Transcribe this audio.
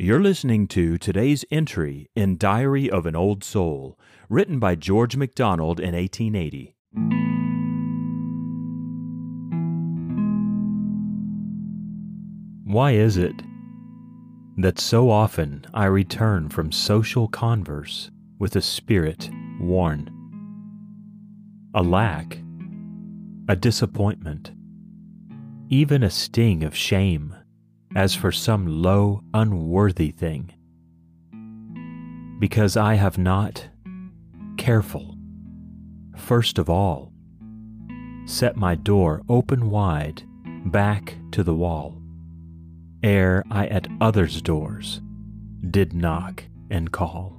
You're listening to today's entry in Diary of an Old Soul, written by George MacDonald in 1880. Why is it that so often I return from social converse with a spirit worn? A lack, a disappointment, even a sting of shame as for some low, unworthy thing. Because I have not, careful, first of all, set my door open wide back to the wall, ere I at others' doors did knock and call.